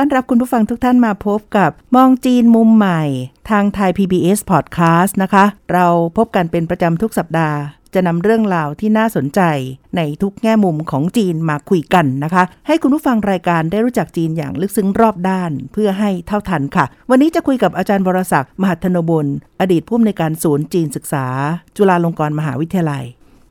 ต้อนรับคุณผู้ฟังทุกท่านมาพบกับมองจีนมุมใหม่ ทางไทย PBS Podcast นะคะ เราพบกันเป็นประจำทุกสัปดาห์ จะนำเรื่องราวที่น่าสนใจ ในทุกแง่มุมของจีนมาคุยกันนะคะ ให้คุณผู้ฟังรายการได้รู้จักจีนอย่างลึกซึ้งรอบด้าน เพื่อให้เท่าทันค่ะ วันนี้จะคุยกับอาจารย์บรศักดิ์มหัทนบุญอดีตผู้อำนวยการศูนย์จีนศึกษา จุฬาลงกรณ์มหาวิทยาลัย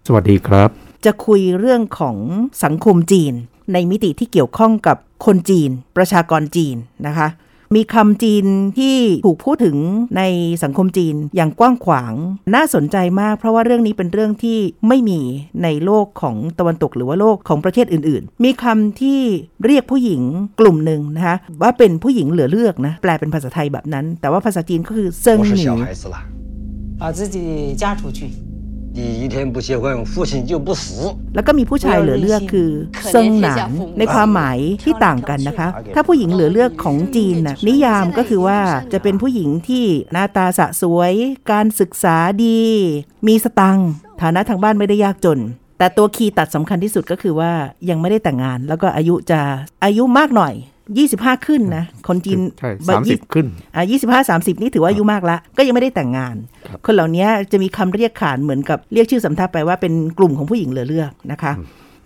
สวัสดีครับ จะคุยเรื่องของสังคมจีนในมิติที่เกี่ยวข้องกับ คนจีน ประชากรจีนนะคะ มีคำจีนที่ถูกพูดถึงในสังคมจีนอย่างกว้างขวาง น่าสนใจมาก เพราะว่าเรื่องนี้เป็นเรื่องที่ไม่มีในโลกของตะวันตกหรือว่าโลกของประเทศอื่นๆ มีคำที่เรียกผู้หญิงกลุ่มหนึ่งนะคะว่าเป็นผู้หญิงเหลือเลือกนะแปลเป็นภาษาไทยแบบนั้น แต่ว่าภาษาจีนก็คือเซิงหนิง 孩子了，把自己嫁出去。你一天不结婚，父亲就不死。 แล้วก็มีผู้ชายเหลือเลือกคือเซิงหนานในความหมายที่ต่างกันนะคะ ถ้าผู้หญิงเหลือเลือกของจีนนะนิยามก็คือว่าจะเป็นผู้หญิงที่หน้าตาสะสวย การศึกษาดี มีสตังค์ฐานะทางบ้านไม่ได้ยากจน แต่ตัวคีย์ตัดสำคัญที่สุดก็คือว่ายังไม่ได้แต่งงาน แล้วก็อายุจะอายุมากหน่อย 25ขึ้นนะ คนจีนใช่บัสามสิบขึ้นอ่ายี่สิบห้าสามสิบนี่ถือว่าอายุมากละ ก็ยังไม่ได้แต่งงาน คนเหล่านี้จะมีคำเรียกขานเหมือนกับเรียกชื่อสำทับไปว่าเป็นกลุ่มของผู้หญิงเหลือเลือกนะคะ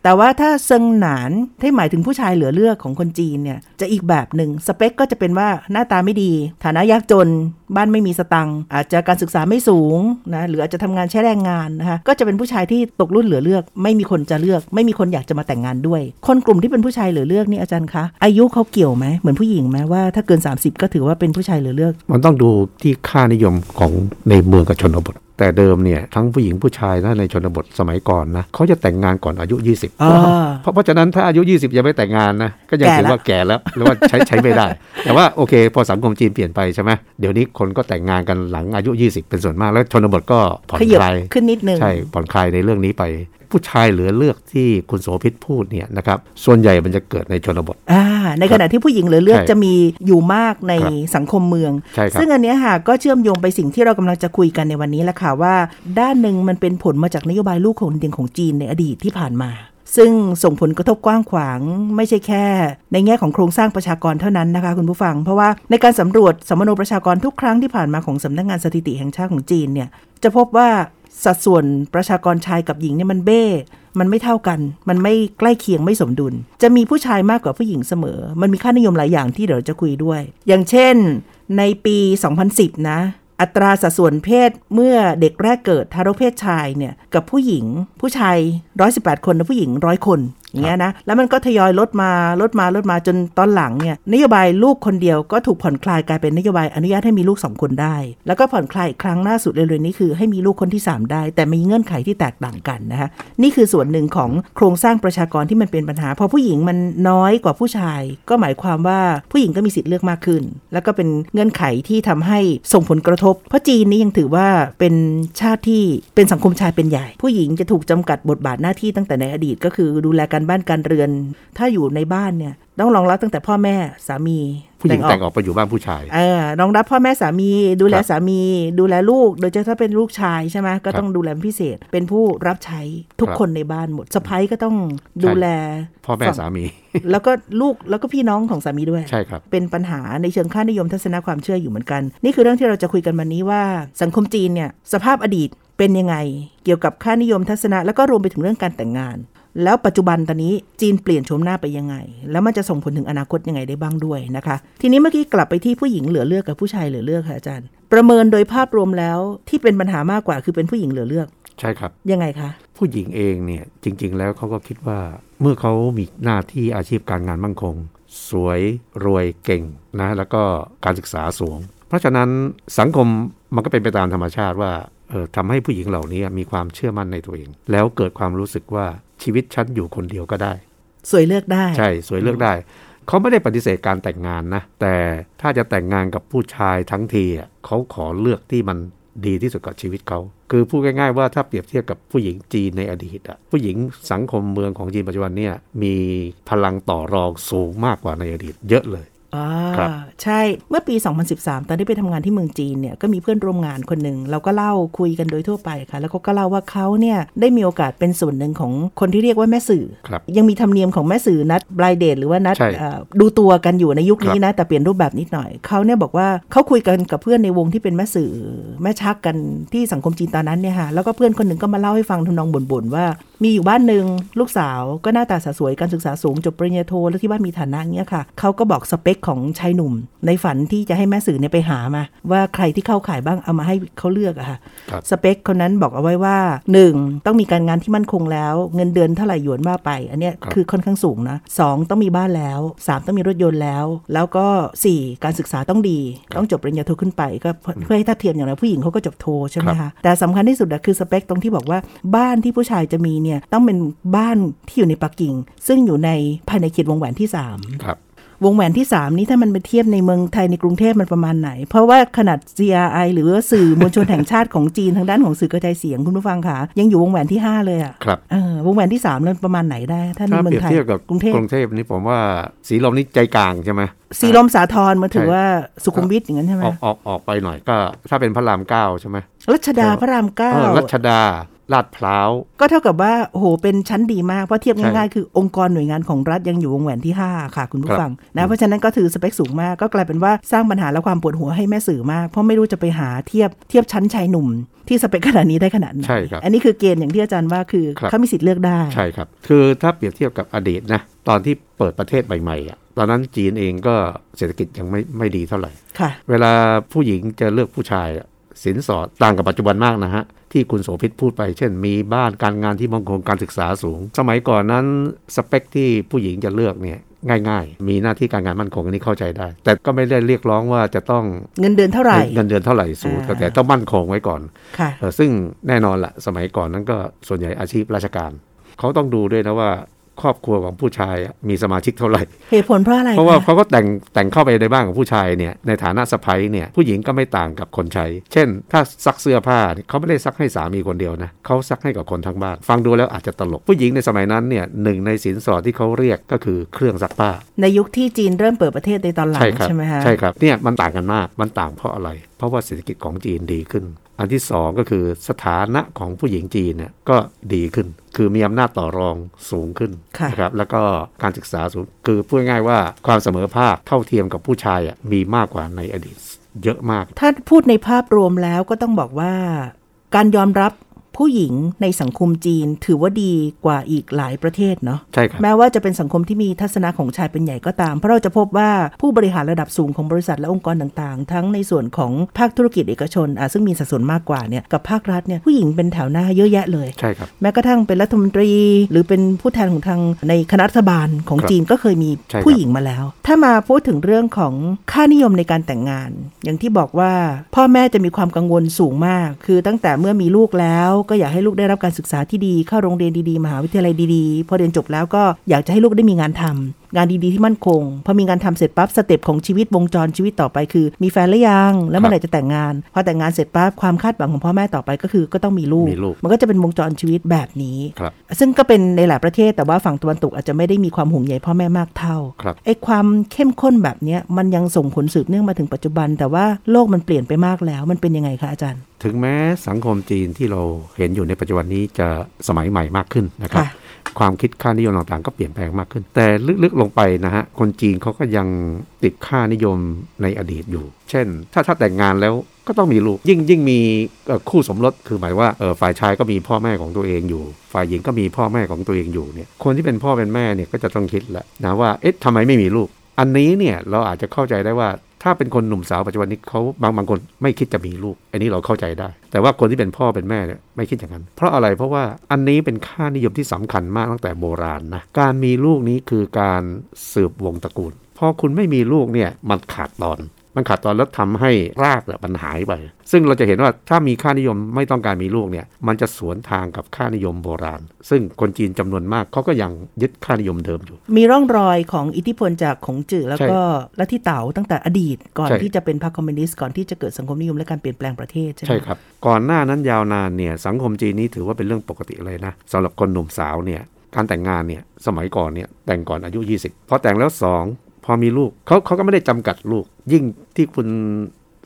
แต่ว่าถ้าเซิงหนานที่หมายถึงผู้ชายเหลือเลือกของคนจีนเนี่ยจะอีกแบบหนึ่งสเปคก็จะเป็นว่าหน้าตาไม่ดี ฐานะยากจน บ้านไม่มีสตังค์อาจจะการศึกษาไม่สูงนะหรืออาจจะทำงานใช้แรงงานนะคะก็จะเป็นผู้ชายที่ตกรุ่นเหลือเลือก ไม่มีคนจะเลือก ไม่มีคนอยากจะมาแต่งงานด้วย คนกลุ่มที่เป็นผู้ชายเหลือเลือกนี่อาจารย์คะอายุเขาเกี่ยวไหมเหมือนผู้หญิงไหมว่าถ้าเกิน 30 ก็ถือว่าเป็นผู้ชายเหลือเลือก มันต้องดูที่ค่านิยมของในเมืองกับชนบท แต่เดิมเนี่ยทั้งผู้หญิงผู้ชายนะในชนบทสมัยก่อนนะเขาจะแต่งงานก่อนอายุ 20อ่าเพราะเพราะฉะนั้นถ้าอายุ 20 ยังไม่แต่งงานนะก็ยังแก่ถือแล้วว่าแก่แล้วหรือว่าใช้ใช้ไม่ได้ แต่ว่าโอเค พอสังคมจีนเปลี่ยนไปใช่ไหมเดี๋ยวนี้คนก็แต่งงานกันหลังอายุ 20 เป็นส่วนมากแล้วชนบทก็ผ่อนขยับคลายขึ้นนิดนึงใช่ผ่อนคลายในเรื่องนี้ไป ผู้ชายเหลือเลือกที่คุณโสภิตพูดเนี่ยนะครับส่วนใหญ่มันจะเกิดในชนบทอ่าในขณะที่ผู้หญิงเหลือเลือกใช่จะมีอยู่มากในครับสังคมเมืองใช่ครับซึ่งอันเนี้ยค่ะก็เชื่อมโยงไปสิ่งที่เรากำลังจะคุยกันในวันนี้แหละค่ะว่า ด้านหนึ่งมันเป็นผลมาจากนโยบายลูกของเดียงของจีนในอดีตที่ผ่านมาซึ่งส่งผลกระทบกว้างขวาง ไม่ใช่แค่ ในแง่ของโครงสร้างประชากรเท่านั้นนะคะคุณผู้ฟัง เพราะว่าในการสำรวจสมโนประชากรทุกครั้งที่ผ่านมาของสำนักงานสถิติแห่งชาติของจีนเนี่ยจะพบว่า สัดส่วนประชากรชายกับหญิงเนี่ยมันเบ้ มันไม่เท่ากัน มันไม่ใกล้เคียงไม่สมดุล จะมีผู้ชายมากกว่าผู้หญิงเสมอ มันมีค่านิยมหลายอย่างที่เดี๋ยวจะคุยด้วย อย่างเช่น ในปี 2010 นะ อัตราสัดส่วนเพศเมื่อเด็กแรกเกิดทารกเพศชายเนี่ยกับผู้หญิง ผู้ชาย 118 คนและผู้หญิงร้อยคน อย่างเงี้ยนะแล้วมันก็ทยอยลดมาลดมาลดมาจนตอนหลังเนี่ยนโยบายลูกคนเดียวก็ถูกผ่อนคลายกลายเป็นนโยบายอนุญาตให้มีลูก 2 คนได้ แล้วก็ผ่อนคลายอีกครั้งล่าสุดเร็วๆนี้คือให้มีลูกคนที่ 3 ได้ แต่มีเงื่อนไขที่แตกต่างกันนะคะนี่คือส่วนหนึ่งของโครงสร้างประชากรที่มันเป็นปัญหาพอผู้หญิงมันน้อยกว่าผู้ชาย ก็หมายความว่าผู้หญิงก็มีสิทธิ์เลือกมากขึ้น แล้วก็เป็นเงื่อนไขที่ทำให้ส่งผลกระทบ เพราะจีนนี่ยังถือว่าเป็นชาติที่เป็นสังคมชายเป็นใหญ่ ผู้หญิงจะถูกจำกัดบทบาทหน้าที่ตั้งแต่ในอดีตก็คือดูแลการบ้านการเรือน ถ้าอยู่ในบ้านเนี่ยต้องรองรับตั้งแต่พ่อแม่สามีผู้หญิงแต่งออกไปอยู่บ้านผู้ชายเออรองรับพ่อแม่สามี ดูแลครับสามี ดูแลลูก โดยเฉพาะถ้าเป็นลูกชายใช่ไหมก็ต้องดูแลเป็นพิเศษ เป็นผู้รับใช้ทุกครับคนในบ้านหมดสะพ้ายก็ต้องดูแลพ่อแม่ฝั่งสามี แล้วก็ลูกแล้วก็พี่น้องของสามีด้วยใช่ครับเป็นปัญหาในเชิงค่านิยมทัศนความเชื่ออยู่เหมือนกัน นี่คือเรื่องที่เราจะคุยกันวันนี้ว่า สังคมจีนเนี่ยสภาพอดีตเป็นยังไง เกี่ยวกับค่านิยมทัศนะแล้วก็รวมไปถึงเรื่องการแต่งงาน แล้วปัจจุบันตอนนี้จีนเปลี่ยนโฉมหน้าไปยังไง แล้วมันจะส่งผลถึงอนาคตยังไงได้บ้างด้วยนะคะ ทีนี้เมื่อกี้กลับไปที่ผู้หญิงเหลือเลือกกับผู้ชายเหลือเลือกค่ะอาจารย์ ประเมินโดยภาพรวมแล้วที่เป็นปัญหามากกว่าคือเป็นผู้หญิงเหลือเลือก ใช่ครับ ยังไงคะ ผู้หญิงเองเนี่ยจริง ๆ แล้วเขาก็คิดว่าเมื่อเขามีหน้าที่อาชีพการงานมั่นคง สวยรวยเก่งนะแล้วก็การศึกษาสูง เพราะฉะนั้นสังคมมันก็เป็นไปตามธรรมชาติว่าเออ ทำให้ผู้หญิงเหล่านี้มีความเชื่อมั่นในตัวเอง แล้วเกิดความรู้สึกว่าชีวิตฉันอยู่คนเดียวก็ได้ สวยเลือกได้ ใช่สวยเลือกได้ เขาไม่ได้ปฏิเสธการแต่งงานนะ แต่ถ้าจะแต่งงานกับผู้ชายทั้งทีอะเขาขอเลือกที่มันดีที่สุดกับชีวิตเขา คือพูดง่ายๆว่าถ้าเปรียบเทียบกับผู้หญิงจีนในอดีตอะผู้หญิงสังคมเมืองของจีนปัจจุบันเนี่ยมีพลังต่อรองสูงมากกว่าในอดีต เยอะเลย อ่าครับใช่เมื่อปี 2013 ตอนที่ไปทำงานที่เมืองจีนเนี่ยก็มีเพื่อนร่วมงานคนหนึ่งเราก็เล่าคุยกันโดยทั่วไปค่ะ แล้วเขาก็เล่าว่าเขาเนี่ยได้มีโอกาสเป็นส่วนหนึ่งของคนที่เรียกว่าแม่สื่อครับยังมีธรรมเนียมของแม่สื่อนัดบลายเดทหรือว่านัดใช่เอ่อดูตัวกันอยู่ในยุคนี้ครับนะ แต่เปลี่ยนรูปแบบนิดหน่อยเขาเนี่ยบอกว่าเขาคุยกันกับเพื่อนในวงที่เป็นแม่สื่อแม่ชักกันที่สังคมจีนตอนนั้นเนี่ยค่ะแล้วก็เพื่อนคนหนึ่งก็มาเล่าให้ฟังทำนองบ่นๆว่า มีอยู่บ้านหนึ่งลูกสาวก็หน้าตาสะสวยการศึกษาสูงจบปริญญาโทแล้วที่บ้านมีฐานะเงี้ยค่ะเขาก็บอกสเปคของชายหนุ่ม ในฝันที่จะให้แม่สื่อเนี่ยไปหามา ว่าใครที่เข้าข่ายบ้างเอามาให้เขาเลือกอะค่ะครับสเปคคนนั้นบอกเอาไว้ว่า 1. ต้องมีการงานที่มั่นคงแล้ว เงินเดือนเท่าไหร่หยวนว่าไป อันเนี้ยครับคือค่อนข้างสูงนะสองต้องมีบ้านแล้ว 3 ต้องมีรถยนต์แล้ว แล้วก็ 4 การศึกษาต้องดี ต้องจบปริญญาโทขึ้นไปก็เพื่อเพื่อให้ทัดเทียมอย่างไรผู้หญิงเขาก็จบโทใช่ไหมคะแต่สำคัญที่สุดอะคือสเปคตรงที่บอกว่าบ้านที่ผู้ชายจะมีเนี่ยต้องเป็นบ้านที่อยู่ในปักกิ่ง ซึ่งอยู่ในภายในเขตวงแหวนที่3ครับวงแหวนที่ 3 นี้ถ้ามันไปเทียบในเมืองไทยในกรุงเทพมันประมาณไหน เพราะว่าขนาด CRI หรือว่าสื่อมวลชนแห่งชาติของจีนทางด้านของสื่อกระจายเสียงคุณผู้ฟังค่ะยังอยู่วงแหวนที่ 5 เลยอะครับเออวงแหวนที่3แล้วประมาณไหนได้ ถ้าในถ้าเมือเปรียงบไทยเทียบกับกรุงเทพกรุงเทพนี่ผมว่าสีลมนี่ใจกลางใช่ไหมสีลมสาทรมาถือใช่ว่าสุขุมวิทอย่างนั้นใช่ไหมออกออกออกไปหน่อยก็ถ้าเป็นพระรามเก้าใช่ไหมรัชดาพระรามเก้าเออรัชดา ลาดพร้าว ก็เท่ากับว่าโอ้โหเป็นชั้นดีมากเพราะเทียบใช่ง่ายๆ คือองค์กรหน่วยงานของรัฐยังอยู่วงแหวนที่ 5 ค่ะ คุณผู้ครับฟังนะเพราะฉะนั้นก็ถือสเปคสูงมากก็กลายเป็นว่าสร้างปัญหาและความปวดหัวให้แม่สื่อมาก เพราะไม่รู้จะไปหาเทียบเทียบชั้นชายหนุ่มที่สเปคขนาดนี้ได้ขนาดไหนใช่ครับอันนี้คือเกณฑ์อย่างที่อาจารย์ว่าคือครับเขามีสิทธิ์เลือกได้ใช่ครับ คือถ้าเปรียบเทียบกับอดีตนะตอนที่เปิดประเทศใหม่ๆอะตอนนั้นจีนเองก็เศรษฐกิจยังไม่ไม่ดีเท่าไหร่ค่ะเวลาผู้หญิงจะเลือกผู้ชายอะสินสอดต่างกับปัจจุบันมากนะฮะ ที่คุณโสภิตพูดไป เช่น มีบ้านการงานที่มั่นคงการศึกษาสูง สมัยก่อนนั้นสเปคที่ผู้หญิงจะเลือกเนี่ยง่ายๆ มีหน้าที่การงานมั่นคงอันนี้เข้าใจได้ แต่ก็ไม่ได้เรียกร้องว่าจะต้องเงินเดือนเท่าไหร่ เงินเดือนเท่าไหร่สูงอ่าแต่ต้องมั่นคงไว้ก่อนค่ะเออซึ่งแน่นอนละสมัยก่อนนั้นก็ส่วนใหญ่อาชีพราชการ เขาต้องดูด้วยนะว่า ครอบครัวของผู้ชายอะมีสมาชิกเท่าไหร่เหตุผลเพราะอะไร เพราะว่าคเขาก็แต่งแต่งเข้าไปในบ้านของผู้ชายเนี่ยในฐานะสะใภ้เนี่ยผู้หญิงก็ไม่ต่างกับคนใช้ เช่น ถ้าซักเสื้อผ้าเนี่ยเขาไม่ได้ซักให้สามีคนเดียวนะเขาซักให้กับคนทั้งบ้าน ฟังดูแล้วอาจจะตลกผู้หญิงในสมัยนั้นเนี่ยหนึ่งในสินสอดที่เขาเรียกก็คือเครื่องซักผ้า ในยุคที่จีนเริ่มเปิดประเทศในตอนหลังใช่ครับใช่ไหมคะใช่ครับเนี่ยมันต่างกันมากมันต่างเพราะอะไร เพราะว่าเศรษฐกิจของจีนดีขึ้น อันที่สองก็คือสถานะของผู้หญิงจีนเนี่ยก็ดีขึ้น คือมีอำนาจต่อรองสูงขึ้นค่ะนะครับแล้วก็การศึกษาสูง คือพูดง่ายๆว่าความเสมอภาคเท่าเทียมกับผู้ชายอะมีมากกว่าในอดีตเยอะมาก ถ้าพูดในภาพรวมแล้วก็ต้องบอกว่า การยอมรับ ผู้หญิงในสังคมจีนถือว่าดีกว่าอีกหลายประเทศเนาะใช่ครับแม้ว่าจะเป็นสังคมที่มีทัศนะของชายเป็นใหญ่ก็ตาม เพราะเราจะพบว่าผู้บริหารระดับสูงของบริษัทและองค์กรต่างๆ ทั้งในส่วนของภาคธุรกิจเอกชนอะซึ่งมีสัดส่วนมากกว่าเนี่ยกับภาครัฐเนี่ยผู้หญิงเป็นแถวหน้าเยอะแยะเลยใช่ครับแม้กระทั่งเป็นรัฐมนตรี หรือเป็นผู้แทนของทางในคณะรัฐบาลของครับจีนก็เคยมีใช่ครับผู้หญิงมาแล้ว ถ้ามาพูดถึงเรื่องของค่านิยมในการแต่งงาน อย่างที่บอกว่าพ่อแม่จะมีความกังวลสูงมาก คือตั้งแต่เมื่อมีลูกแล้วก็อยากให้ลูกได้รับการศึกษาที่ดี เข้าโรงเรียนดีๆ มหาวิทยาลัยดีๆ พอเรียนจบแล้วก็อยากจะให้ลูกได้มีงานทำ งานดีๆที่มั่นคง พอมีงานทำเสร็จปั๊บสเต็ปของชีวิตวงจรชีวิตต่อไปคือ มีแฟนหรือยังแล้วเมื่อไหร่จะแต่งงาน พอแต่งงานเสร็จปั๊บความคาดหวังของพ่อแม่ต่อไปก็คือก็ต้องมีลูกมีลูกมันก็จะเป็นวงจรชีวิตแบบนี้ครับซึ่งก็เป็นในหลายประเทศแต่ว่าฝั่งตะวันตกอาจจะไม่ได้มีความห่วงใยพ่อแม่มากเท่าครับไอ้ความเข้มข้นแบบเนี้ยมันยังส่งผลสืบเนื่องมาถึงปัจจุบัน แต่ว่าโลกมันเปลี่ยนไปมากแล้วมันเป็นยังไงคะอาจารย์ ถึงแม้สังคมจีนที่เราเห็นอยู่ในปัจจุบันนี้จะสมัยใหม่มากขึ้นนะครับ ความคิดค่านิยมต่างๆ ก็เปลี่ยนแปลงมากขึ้น แต่ลึกๆลงไปนะฮะคนจีนเขาก็ยังติดค่านิยมในอดีตอยู่ เช่น ถ้าถ้าแต่งงานแล้วก็ต้องมีลูกยิ่งยิ่งมีคู่สมรสคือหมายว่าฝ่ายชายก็มีพ่อแม่ของตัวเองอยู่ ฝ่ายหญิงก็มีพ่อแม่ของตัวเองอยู่เนี่ยคนที่เป็นพ่อเป็นแม่เนี่ยก็จะต้องคิดแหละนะว่าเอ๊ะทำไมไม่มีลูก อันนี้เนี่ยเราอาจจะเข้าใจได้ว่า ถ้าเป็นคนหนุ่มสาวปัจจุบันนี้เขาบางบางคนไม่คิดจะมีลูก อันนี้เราเข้าใจได้ แต่ว่าคนที่เป็นพ่อเป็นแม่เนี่ยไม่คิดอย่างนั้น เพราะอะไรเพราะว่าอันนี้เป็นค่านิยมที่สำคัญมากตั้งแต่โบราณนะการมีลูกนี้คือการสืบวงตระกูลพอคุณไม่มีลูกเนี่ยมันขาดตอน มันขาดตอนแล้วทำให้รากเนี่ยมันหายไป ซึ่งเราจะเห็นว่าถ้ามีค่านิยมไม่ต้องการมีลูกเนี่ย มันจะสวนทางกับค่านิยมโบราณ ซึ่งคนจีนจำนวนมากเขาก็ยังยึดค่านิยมเดิมอยู่ มีร่องรอยของอิทธิพลจากของจื่อแล้วก็ลัทธิเต๋าตั้งแต่อดีต ก่อนใช่ที่จะเป็นพรรคคอมมิวนิสต์ก่อนที่จะเกิดสังคมนิยมและการเปลี่ยนแปลงประเทศใช่ไหมใช่ครับ ก่อนหน้านั้นยาวนานเนี่ยสังคมจีนนี้ถือว่าเป็นเรื่องปกติเลยนะสำหรับคนหนุ่มสาวเนี่ยการแต่งงานเนี่ยสมัยก่อนเนี่ยแต่งก่อนอายุ 20 พอแต่งแล้ว 2 พอมีลูกเขาเขาก็ไม่ได้จำกัดลูก ยิ่งที่คุณ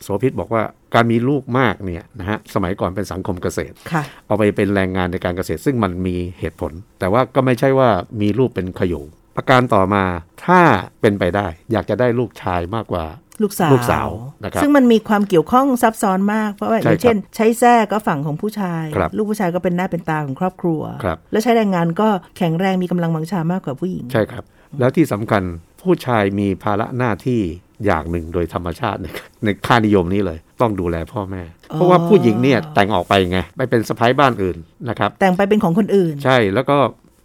โสภิตบอกว่าการมีลูกมากเนี่ยนะฮะสมัยก่อนเป็นสังคมเกษตรค่ะเอาไปเป็นแรงงานในการเกษตร ซึ่งมันมีเหตุผล แต่ว่าก็ไม่ใช่ว่ามีลูกเป็นขโยงประการต่อมาถ้าเป็นไปได้ อยากจะได้ลูกชายมากกว่าลูกสาวลูกสาวนะครับซึ่งมันมีความเกี่ยวข้องซับซ้อนมากเพราะว่าอใช่ย่างเช่น ใช้แท้ก็ฝั่งของผู้ชายครับลูกผู้ชายก็เป็นหน้าเป็นตาของครอบครัวครับแล้วใช้แรงงานก็แข็งแรงมีกำลังวังชามากกว่าผู้หญิงใช่ครับ แล้วที่สำคัญ ผู้ชายมีภาระหน้าที่อย่างหนึ่งโดยธรรมชาติในในค่านิยมนี้เลย ต้องดูแลพ่อแม่ เพราะว่าผู้หญิงเนี่ยแต่งออกไปไงไปเป็นสะพ้ายบ้านอื่นนะครับ แต่งไปเป็นของคนอื่น ใช่แล้วก็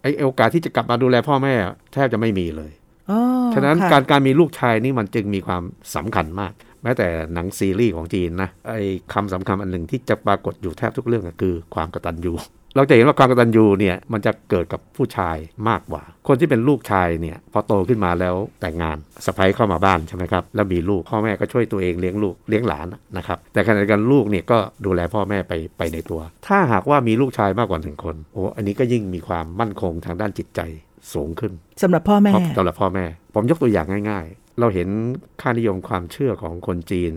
ไอโอกาสที่จะกลับมาดูแลพ่อแม่แทบจะไม่มีเลยอ๋อฉะนั้นค่ะการการมีลูกชายนี่มันจึงมีความสำคัญมาก แม้แต่หนังซีรีส์ของจีนนะไอ้คำสำคัญอันหนึ่งที่จะปรากฏอยู่แทบทุกเรื่องก็คือความกตัญญู เราจะเห็นว่าความกตัญญูเนี่ยมันจะเกิดกับผู้ชายมากกว่า คนที่เป็นลูกชายเนี่ยพอโตขึ้นมาแล้วแต่งงานสะใภ้เข้ามาบ้านใช่ไหมครับแล้วมีลูกพ่อแม่ก็ช่วยตัวเองเลี้ยงลูกเลี้ยงหลานนะครับแต่ขณะเดียวกันลูกเนี่ยก็ดูแลพ่อแม่ไปไปในตัว ถ้าหากว่ามีลูกชายมากกว่าหนึ่งคนโอ้อันนี้ก็ยิ่งมีความมั่นคงทางด้านจิตใจสูงขึ้นสำหรับพ่อแม่เพราะสำหรับพ่อแม่ ผมยกตัวอย่างง่าย ๆ เราเห็นค่านิยมความเชื่อของคนจีน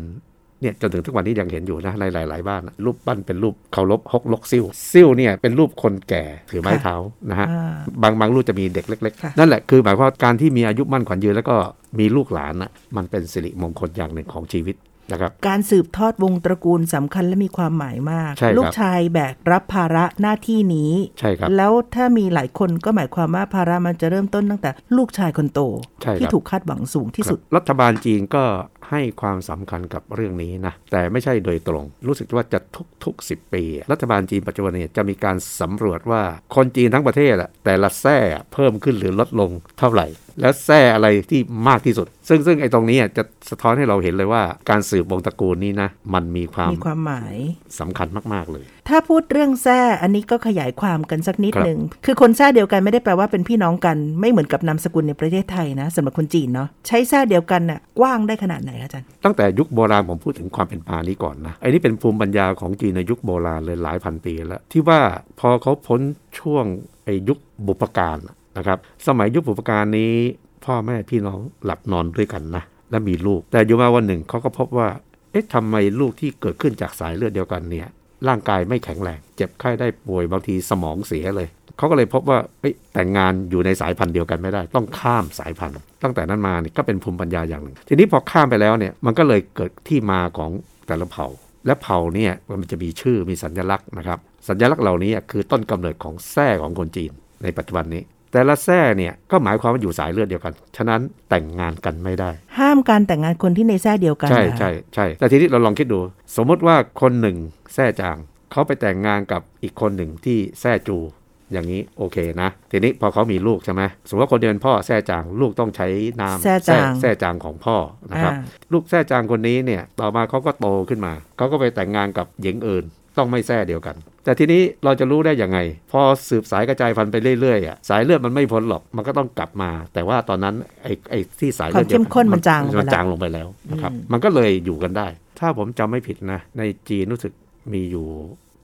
เนี่ยจนถึงทุกวันนี้ยังเห็นอยู่นะในหลาย ๆ บ้านนะรูปปั้นเป็นรูปเคารพฮกลกซิ่วซิ่วเนี่ยเป็นรูปคนแก่ถือไม้ค่ะเท้านะฮะอ่าบางบางรูปจะมีเด็กเล็กค่ะๆนั่นแหละคือหมายความว่าการที่มีอายุมั่นขวัญยืนแล้วก็มีลูกหลานนะมันเป็นสิริมงคลอย่างหนึ่งของชีวิตนะครับการสืบทอดวงตระกูลสำคัญและมีความหมายมากใช่ครับลูกชายแบกรับภาระหน้าที่นี้ใช่ครับแล้วถ้ามีหลายคนก็หมายความว่าภาระมันจะเริ่มต้นตั้งแต่ ลูกชายคนโตใช่ครับที่ถูกคาดหวังสูงที่สุดครับรัฐบาลจีนก็ ให้ความสำคัญกับเรื่องนี้นะ แต่ไม่ใช่โดยตรง รู้สึกว่าจะทุกทุกสิปี รัฐบาลจีนปัจจุบันเนี่ยจะมีการสำรวจว่าคนจีนทั้งประเทศอะแต่ละแทร่เพิ่มขึ้นหรือลดลงเท่าไหร่ แล้วแทร่อะไรที่มากที่สุด ซึ่งซึ่งไอ้ตรงนี้อะจะสะท้อนให้เราเห็นเลยว่า การสืบวงตระกูลนี้นะมันมีความมีความหมายสำคัญมาก ๆเลยถ้าพูดเรื่องแท้อันนี้ก็ขยายความกันสักนิดครับหนึ่ง คือคนแท้เดียวกันไม่ได้แปลว่าเป็นพี่น้องกัน ไม่เหมือนกับนามสกุลในประเทศไทยนะสำหรับคนจีนเนาะใช้แท้เดียวกันน่ะกว้างได้ขนาดไหนคะอาจารย์ ตั้งแต่ยุคโบราณผมพูดถึงความเป็นมานี้ก่อนนะไอ้นี่เป็นภูมิปัญญาของจีนในยุคโบราณเลยหลายพันปีแล้ว ที่ว่าพอเขาพ้นช่วงไอ้ยุคบุปการนะครับสมัยยุคบุปการนี้ พ่อแม่พี่น้องหลับนอนด้วยกันนะและมีลูก แต่อยู่มาวันหนึ่งเขาก็พบว่าเอ๊ะทำไมลูกที่เกิดขึ้นจากสายเลือดเดียวกันเนี่ย ร่างกายไม่แข็งแรง เจ็บไข้ได้ป่วยบางทีสมองเสียเลยเขาก็เลยพบว่าเอ้แต่งงานอยู่ในสายพันธุ์เดียวกันไม่ได้ ต้องข้ามสายพันธุ์ ตั้งแต่นั้นมาเนี่ยก็เป็นภูมิปัญญาอย่างหนึ่ง ทีนี้พอข้ามไปแล้วเนี่ยมันก็เลยเกิดที่มาของแต่ละเผ่า และเผ่าเนี่ยมันจะมีชื่อมีสัญลักษณ์นะครับสัญลักษณ์เหล่านี้คือต้นกำเนิดของแท้ของคนจีนในปัจจุบันนี้ แต่ละแท้เนี่ยก็หมายความว่าอยู่สายเลือดเดียวกัน ฉะนั้นแต่งงานกันไม่ได้ ห้ามการแต่งงานคนที่ในแท้เดียวกัน ใช่เหรอใช่ใช่แต่ทีนี้เราลองคิดดู สมมติว่าคนหนึ่งแท้จางเขาไปแต่งงานกับอีกคนหนึ่งที่แท้จูอย่างนี้โอเคนะ ทีนี้พอเขามีลูกใช่ไหมสมมติว่าคนเดียวเป็นพ่อแท้จางลูกต้องใช้นามแท้จางแท้จางของพ่อนะครับอ่าลูกแท้จางคนนี้เนี่ยต่อมาเขาก็โตขึ้นมาเขาก็ไปแต่งงานกับหญิงอื่น ต้องไม่แท้เดียวกัน แต่ทีนี้เราจะรู้ได้ยังไง พอสืบสายกระจายพันธุ์ไปเรื่อยๆอะสายเลือดมันไม่พ้นหรอกมันก็ต้องกลับมา แต่ว่าตอนนั้นไอ้ไอ้ที่สายควาเลือมดเดียวเข้มข้นมันจางลงไปมันแล้วจางลงไปแล้วนะครับมันก็เลยอยู่กันได้ ถ้าผมจำไม่ผิดนะ ในจีนรู้สึกมีอยู่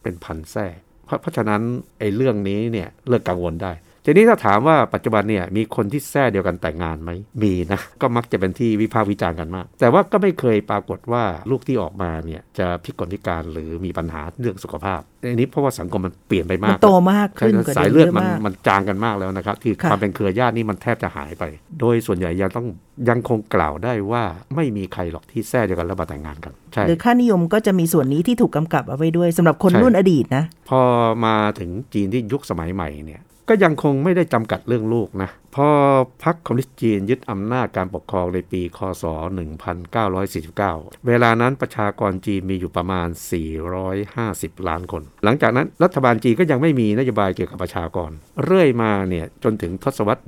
เป็นพันแท้เพราะเพราะฉะนั้นไอ้เรื่องนี้เนี่ยเลิกกังวลได้ ทีนี้ถ้าถามว่าปัจจุบันเนี่ยมีคนที่แท้เดียวกันแต่งงานไหมมีนะก็มักจะเป็นที่วิพากษ์วิจารณ์กันมาก แต่ว่าก็ไม่เคยปรากฏว่าลูกที่ออกมาเนี่ยจะพิกลพิการหรือมีปัญหาเรื่องสุขภาพอันนี้เพราะว่าสังคมมันเปลี่ยนไปมามักนโตมากใช่ขึ้นครับกว่าสายเดิมเลือดเยอะมันมากมันจางกันมากแล้วนะครับที่ค่ะความเป็นเครือญาตินี่มันแทบจะหายไป โดยส่วนใหญ่ยังต้องยังคงกล่าวได้ว่าไม่มีใครหรอกที่แท้เดียวกันแล้วมาแต่งงานกันใช่หรือค่านิยมก็จะมีส่วนนี้ที่ถูกกำกับเอาไว้ด้วยสำหรับคนใช่รุ่นอดีตนะพอมาถึงจีนที่ยุคสมัยใหม่เนี่ย ก็ยังคงไม่ได้จำกัดเรื่องลูกนะ พอพรรคคอมมิวนิสต์จีนยึดอำนาจการปกครองในปี คศ 1949 เวลานั้นประชากรจีนมีอยู่ประมาณ 450 ล้านคน หลังจากนั้นรัฐบาลจีนก็ยังไม่มีนโยบายเกี่ยวกับประชากร เรื่อยมาเนี่ยจนถึงทศวรรษ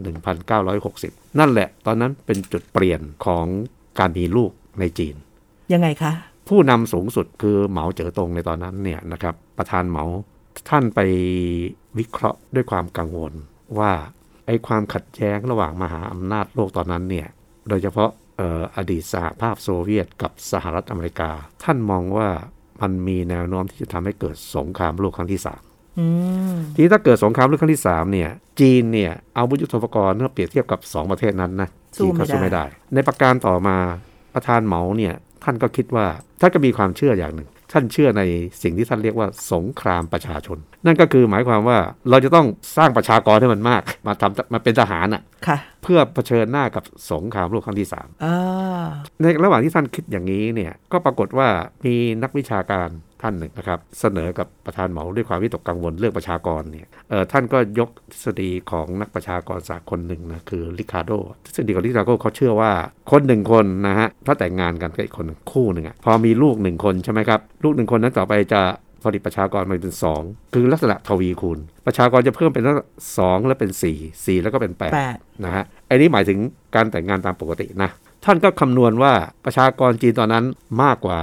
1960 นั่นแหละ ตอนนั้นเป็นจุดเปลี่ยนของการมีลูกในจีน ยังไงคะ ผู้นำสูงสุดคือเหมาเจ๋อตงในตอนนั้นเนี่ยนะครับประธานเหมา ท่านไปวิเคราะห์ด้วยความกังวลว่าไอ้ความขัดแย้งระหว่างมหาอำนาจโลกตอนนั้นเนี่ย โดยเฉพาะเอ่ออดีตสหภาพโซเวียตกับสหรัฐอเมริกา ท่านมองว่ามันมีแนวโน้มที่จะทำให้เกิดสงครามโลกครั้งที่สามอืมทีนี้ถ้าเกิดสงครามโลกครั้งที่สามเนี่ย จีนเนี่ยเอาวุธยุทโธปกรณ์เมื่อเปรียบเทียบกับสองประเทศนั้นนะสู้จีนไม่ก็สู้ได้ไม่ได้ ในประการต่อมาประธานเหมาเนี่ยท่านก็คิดว่าท่านก็มีความเชื่ออย่างหนึ่ง ท่านเชื่อในสิ่งที่ท่านเรียกว่าสงครามประชาชน นั่นก็คือหมายความว่าเราจะต้องสร้างประชากรให้มันมาก มาทำมาเป็นทหารอะค่ะ เพื่อเผชิญหน้ากับสงครามโลกครั้งที่สามอ่าในระหว่างที่ท่านคิดอย่างนี้เนี่ยก็ปรากฏว่ามีนักวิชาการท่านหนึ่งนะครับเสนอกับประธานเหมาด้วยความวิตกกังวลเรื่องประชากรเนี่ยเออท่านก็ยกทฤษฎีของนักประชากรศาสตร์คนหนึ่งนะคือริคาร์โดทฤษฎีของริคาร์โดเขาเชื่อว่าคนหนึ่งคนนะฮะถ้าแต่งงานกันกับอีกคนหนึ่งคู่หนึ่งอะพอมีลูกหนึ่งคนใช่ไหมครับลูกหนึ่งคนนั้นต่อไปจะ ผลิตประชากรมาเป็นสองคือลักษณะทวีคูณ ประชากรจะเพิ่มเป็นสองแล้วเป็นสี่สี่แล้วก็เป็นแปดแปดนะฮะไอ้นี้หมายถึงการแต่งงานตามปกตินะ ท่านก็คำนวณว่าประชากรจีนตอนนั้นมากกว่า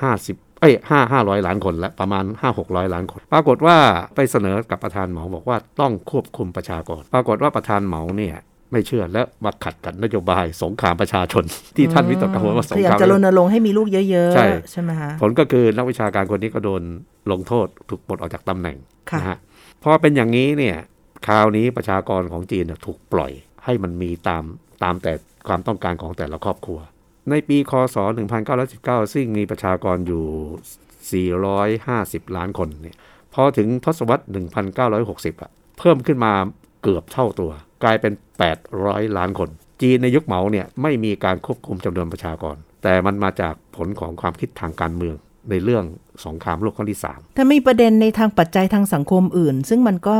50เอ้ยห้าห้าร้อยล้านคนแล้วประมาณ5 600ล้านคน ปรากฏว่าไปเสนอกับประธานเหมาบอกว่าต้องควบคุมประชากร ปรากฏว่าประธานเหมาเนี่ย ไม่เชื่อและมาขัดกับนโยบายสงครามประชาชน ที่ท่านวิตกกังวลว่าสพงยายาครามมจะรณรงค์ให้มีลูกเยอะใช่ๆใช่ไหมคะผลก็คือนักวิชาการคนนี้ก็โดนลงโทษถูกปลดออกจากตำแหน่งค่ะนะฮะพอเป็นอย่างนี้เนี่ยคราวนี้ประชากรของจีนเนี่ยถูกปล่อยให้มันมีตามตามแต่ความต้องการของแต่ละครอบครัว ในปีคศ 1919 ซึ่งมีประชากรอยู่ 450 ล้านคนเนี่ยพอถึงทศวรรษ 1960อะเพิ่มขึ้นมาเกือบเท่าตัว กลายเป็น 800 ล้านคน จีนในยุคเหมาเนี่ยไม่มีการควบคุมจำนวนประชากร แต่มันมาจากผลของความคิดทางการเมืองในเรื่อง สงครามโลกครั้งที่3ถ้ามีประเด็นในทางปัจจัยทางสังคมอื่น ซึ่งมันก็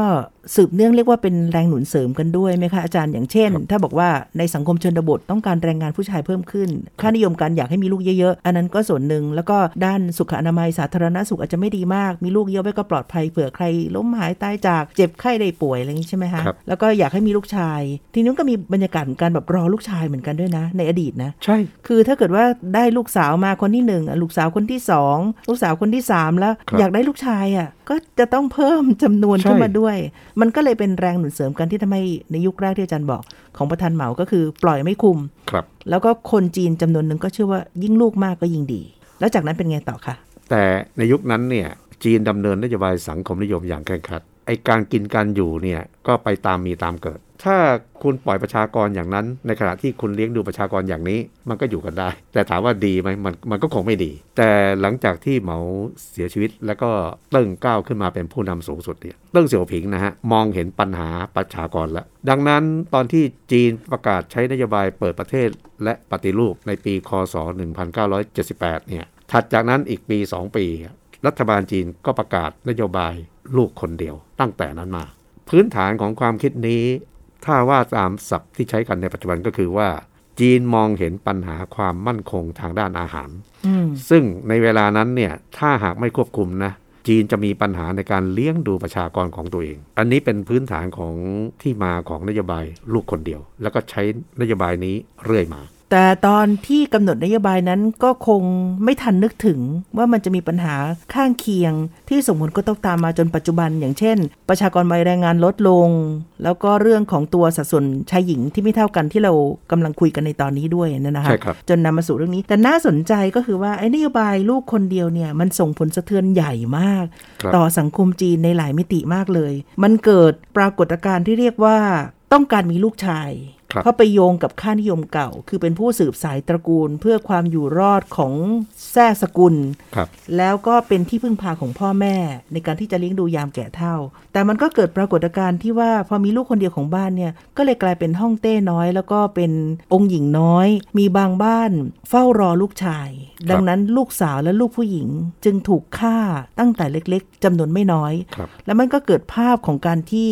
สืบเนื่องเรียกว่าเป็นแรงหนุนเสริมกันด้วยไหมคะอาจารย์อย่างเช่น ถ้าบอกว่าในสังคมชนบทต้องการแรงงานผู้ชายเพิ่มขึ้น ค่านิยมการอยากให้มีลูกเยอะๆ อันนั้นก็ส่วนหนึ่งแล้วก็ด้านสุขอนามัยสาธารณสุขอาจจะไม่ดีมาก มีลูกเยอะไว้ก็ปลอดภัยเผื่อใครล้มหายตายจากเจ็บไข้ได้ป่วยอะไรอย่างนี้ใช่ไหมคะครับแล้วก็อยากให้มีลูกชาย ทีนี้ก็มีบรรยากาศของการแบบรอลูกชายเหมือนกันด้วยนะ ในอดีตนะใช่คือถ้าเกิดว่าได้ลูกสาวมาคนที่หนึ่งอะลูกสาวคนที่สองลูกสาวคนที่สามแล้วครับอยากได้ลูกชายอะก็จะต้องเพิ่มจำนวนใช่ขึ้นมาด้วย มันก็เลยเป็นแรงหนุนเสริมกันที่ทำให้ในยุคแรกที่อาจารย์บอกของประธานเหมาก็คือปล่อยไม่คุมครับ แล้วก็คนจีนจำนวนหนึ่งก็เชื่อว่ายิ่งลูกมากก็ยิ่งดี แล้วจากนั้นเป็นไงต่อคะแต่ในยุคนั้นเนี่ยจีนดำเนินนโยบายสังคมนิยมอย่างเคร่งครัดไอการกินการอยู่เนี่ยก็ไปตามมีตามเกิด ถ้าคุณปล่อยประชากรอย่างนั้น ในขณะที่คุณเลี้ยงดูประชากรอย่างนี้ มันก็อยู่กันได้ แต่ถามว่าดีไหมมันมันก็คงไม่ดี แต่หลังจากที่เหมาเสียชีวิต แล้วก็เติ้งก้าวขึ้นมาเป็นผู้นำสูงสุดเนี่ยเติ้งเสี่ยวผิงนะฮะมองเห็นปัญหาประชากรแล้ว ดังนั้นตอนที่จีนประกาศใช้นโยบายเปิดประเทศและปฏิรูปในปีคศ 1978 เนี่ยถัดจากนั้นอีกปี 2 ปี รัฐบาลจีนก็ประกาศนโยบายลูกคนเดียว ตั้งแต่นั้นมา พื้นฐานของความคิดนี้ ถ้าว่าตามศัพท์ที่ใช้กันในปัจจุบันก็คือว่า จีนมองเห็นปัญหาความมั่นคงทางด้านอาหารอืมซึ่งในเวลานั้นเนี่ยถ้าหากไม่ควบคุมนะจีนจะมีปัญหาในการเลี้ยงดูประชากรของตัวเอง อันนี้เป็นพื้นฐานของที่มาของนโยบายลูกคนเดียว แล้วก็ใช้นโยบายนี้เรื่อยมา แต่ตอนที่กำหนดนโยบายนั้นก็คงไม่ทันนึกถึงว่ามันจะมีปัญหาข้างเคียง ที่ส่งผลกระทบตามมาจนปัจจุบัน อย่างเช่น ประชากรวัยแรงงานลดลง แล้วก็เรื่องของตัวสัดส่วนชายหญิงที่ไม่เท่ากันที่เรากำลังคุยกันในตอนนี้ด้วยเนยนะคะใช่ครับจนนำมาสู่เรื่องนี้ แต่น่าสนใจก็คือว่าไอ้นโยบายลูกคนเดียวเนี่ยมันส่งผลสะเทือนใหญ่มากครับต่อสังคมจีนในหลายมิติมากเลย มันเกิดปรากฏการณ์ที่เรียกว่าต้องการมีลูกชายครับ เพราะไปโยงกับค่านิยมเก่า คือเป็นผู้สืบสายตระกูลเพื่อความอยู่รอดของแท้สกุลครับแล้วก็เป็นที่พึ่งพาของพ่อแม่ ในการที่จะเลี้ยงดูยามแก่เฒ่า แต่มันก็เกิดปรากฏการณ์ที่ว่าพอมีลูกคนเดียวของบ้านเนี่ย ก็เลยกลายเป็นห้องเต้น้อย แล้วก็เป็นองค์หญิงน้อย มีบางบ้านเฝ้ารอลูกชาย ดังนั้นลูกสาวและลูกผู้หญิงจึงถูกฆ่าตั้งแต่เล็กๆจำนวนไม่น้อยครับแล้วมันก็เกิดภาพของการที่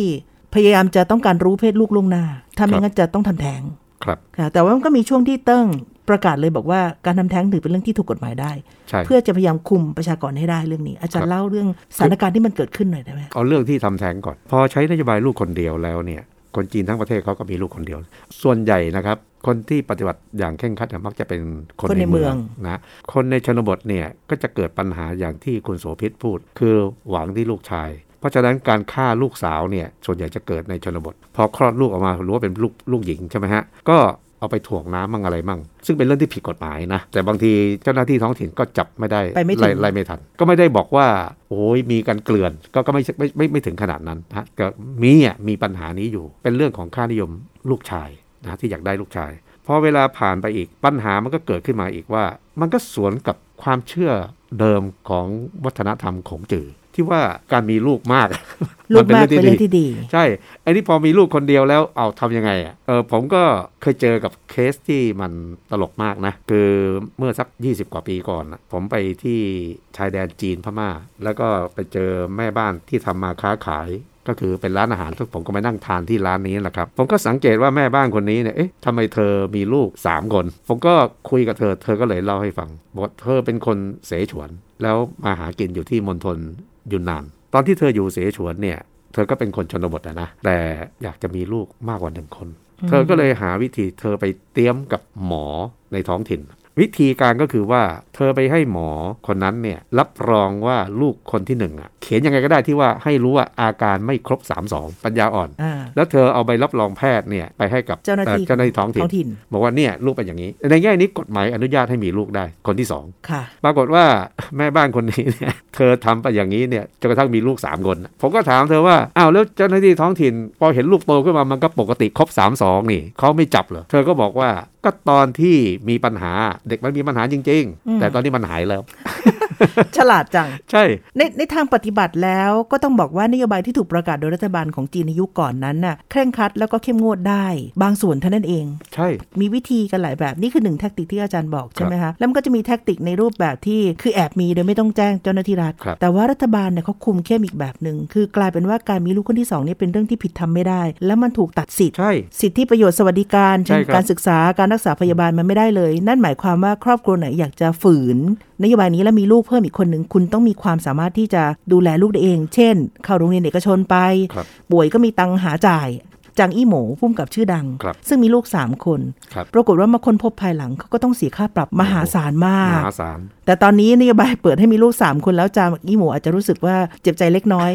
พยายามจะต้องการรู้เพศลูกล่วงหน้า ถ้าไม่งั้นจะต้องทำแท้งครับค่ะแต่ว่ามันก็มีช่วงที่เติ้งประกาศเลยบอกว่าการทำแท้งถือเป็นเรื่องที่ถูกกฎหมายได้ใช่เพื่อจะพยายามคุมประชากรให้ได้เรื่องนี้ อาจารครัย์บเล่าเรื่องสถานการณ์ที่มันเกิดขึ้นหน่อยได้ไหมเอาเรื่องที่ทำแท้งก่อน พอใช้นโยบายลูกคนเดียวแล้วเนี่ย คนจีนทั้งประเทศเขาก็มีลูกคนเดียว ส่วนใหญ่นะครับ คนที่ปฏิบัติอย่างเคร่งครัดเนี่ยมักจะเป็นคนคนในในเมืองเมืองนะ คนในชนบทเนี่ยก็จะเกิดปัญหาอย่างที่คุณโสภิตพูด คือหวังที่ลูกชาย เพราะฉะนั้นการฆ่าลูกสาวเนี่ยส่วนใหญ่จะเกิดในชนบท พอคลอดลูกออกมารู้ว่าเป็นลูกลูกหญิงใช่ไหมฮะก็เอาไปถ่วงน้ำมั่งอะไรมั่ง ซึ่งเป็นเรื่องที่ผิดกฎหมายนะ แต่บางทีเจ้าหน้าที่ท้องถิ่นก็จับไม่ได้ไปไม่ถึงไล่ไล่ไม่ทัน ก็ไม่ได้บอกว่า โอ้ยมีการเกลื่อนก็ก็ไม่ไม่ไม่ไม่ถึงขนาดนั้นนะก็มีอะมีปัญหานี้อยู่ เป็นเรื่องของค่านิยมลูกชายนะที่อยากได้ลูกชายพอเวลาผ่านไปอีกปัญหามันก็เกิดขึ้นมาอีกว่า มันก็สวนกับความเชื่อเดิมของวัฒนธรรมของจือที่ว่าการมีลูกมากลูกมากเป็นเรื่องที่ดี ใช่ไอ้นี่พอมีลูกคนเดียวแล้วเอาทำยังไงอะเออผมก็เคยเจอกับเคสที่มันตลกมากนะ คือเมื่อสัก 20 กว่าปีก่อนน่ะผมไปที่ชายแดนจีนพม่า แล้วก็ไปเจอแม่บ้านที่ทำมาค้าขาย ก็คือเป็นร้านอาหารทุกผมก็ไปนั่งทานที่ร้านนี้แหละครับ ผมก็สังเกตว่าแม่บ้านคนนี้เนี่ย เอ๊ะทำไมเธอมีลูก 3 คน ผมก็คุยกับเธอ เธอก็เลยเล่าให้ฟังบอกว่าเธอเป็นคนเสฉวน แล้วมาหากินอยู่ที่มณฑลยุนนาน ตอนที่เธออยู่เสฉวนเนี่ย เธอก็เป็นคนชนบทอะนะ แต่อยากจะมีลูกมากกว่าหนึ่งคน เธอก็เลยหาวิธีเธอไปเตรียมกับหมอในท้องถิ่น วิธีการก็คือว่าเธอไปให้หมอคนนั้นเนี่ยรับรองว่าลูกคนที่หนึ่งอะเขียนยังไงก็ได้ที่ว่าให้รู้ว่าอาการไม่ครบ 3 2 ปัญญาอ่อนอ่าแล้วเธอเอาใบรับรองแพทย์เนี่ยไปให้กับเจ้าหน้าที่อ่อเจ้าหน้าที่ท้องถิ่นท้องถิ่นบอกว่าเนี่ยลูกเป็นอย่างนี้ ในแง่นี้กฎหมายอนุญาตให้มีลูกได้คนที่สองค่ะปรากฏว่าแม่บ้านคนนี้เนี่ยเธอทำไปอย่างนี้เนี่ยจนกระทั่งมีลูก 3 คน ผมก็ถามเธอว่าอ้าวแล้วเจ้าหน้าที่ท้องถิ่น พอเห็นลูกโตขึ้นมามันก็ปกติครบ 3 2 นี่เขาไม่จับเหรอเธอก็บอกว่า ก็ตอนที่มีปัญหาเด็กมันมีปัญหาจริงอืมๆแต่ตอนนี้มันหายแล้ว ฉลาดจัง ใช่ ในในทางปฏิบัติแล้วก็ต้องบอกว่านโยบายที่ถูกประกาศโดยรัฐบาลของจีนในยุคก่อนนั้นน่ะเคร่งครัดแล้วก็เข้มงวดได้ บางส่วนเท่านั้นเอง ใช่ มีวิธีกันหลายแบบนี่คือหนึ่งแทคติกที่อาจารย์บอกใช่ไหมคะแล้วมันก็จะมีแทคติกในรูปแบบที่คือแอบมีโดยไม่ต้องแจ้งเจ้าหน้าที่รัฐครับแต่ว่ารัฐบาลเนี่ยเขาคุมเข้มอีกแบบหนึ่งคือกลายเป็นว่าการมีลูกคนที่สองเนี่ยเป็นเรื่องที่ผิดทำไม่ได้ แล้วมันถูกตัดสิทธิ์ใช่สิทธิประโยชน์สวัสดิการใช่เช่นครับการศึกษาการรักษาพยาบาลมันไม่ได้เลย นั่นหมายความว่าครอบครัวไหนอยากจะฝืน นโยบายนี้แล้วมีลูกเพิ่มอีกคนหนึ่งคุณต้องมีความสามารถที่จะดูแลลูกได้เอง เช่น เข้าโรงเรียนเอกชนไปครับป่วยก็มีตังค์หาจ่ายจางอี้หมูพุ่มกับชื่อดังครับซึ่งมีลูก 3 คนครับปรากฏว่ามาค้นพบภายหลังเขาก็ต้องเสียค่าปรับมหาศาลมามกหาศาลแต่ตอนนี้นโยบายเปิดให้มีลูก 3 คนแล้วจางอี้หมูอาจจะรู้สึกว่าเจ็บใจเล็กน้อย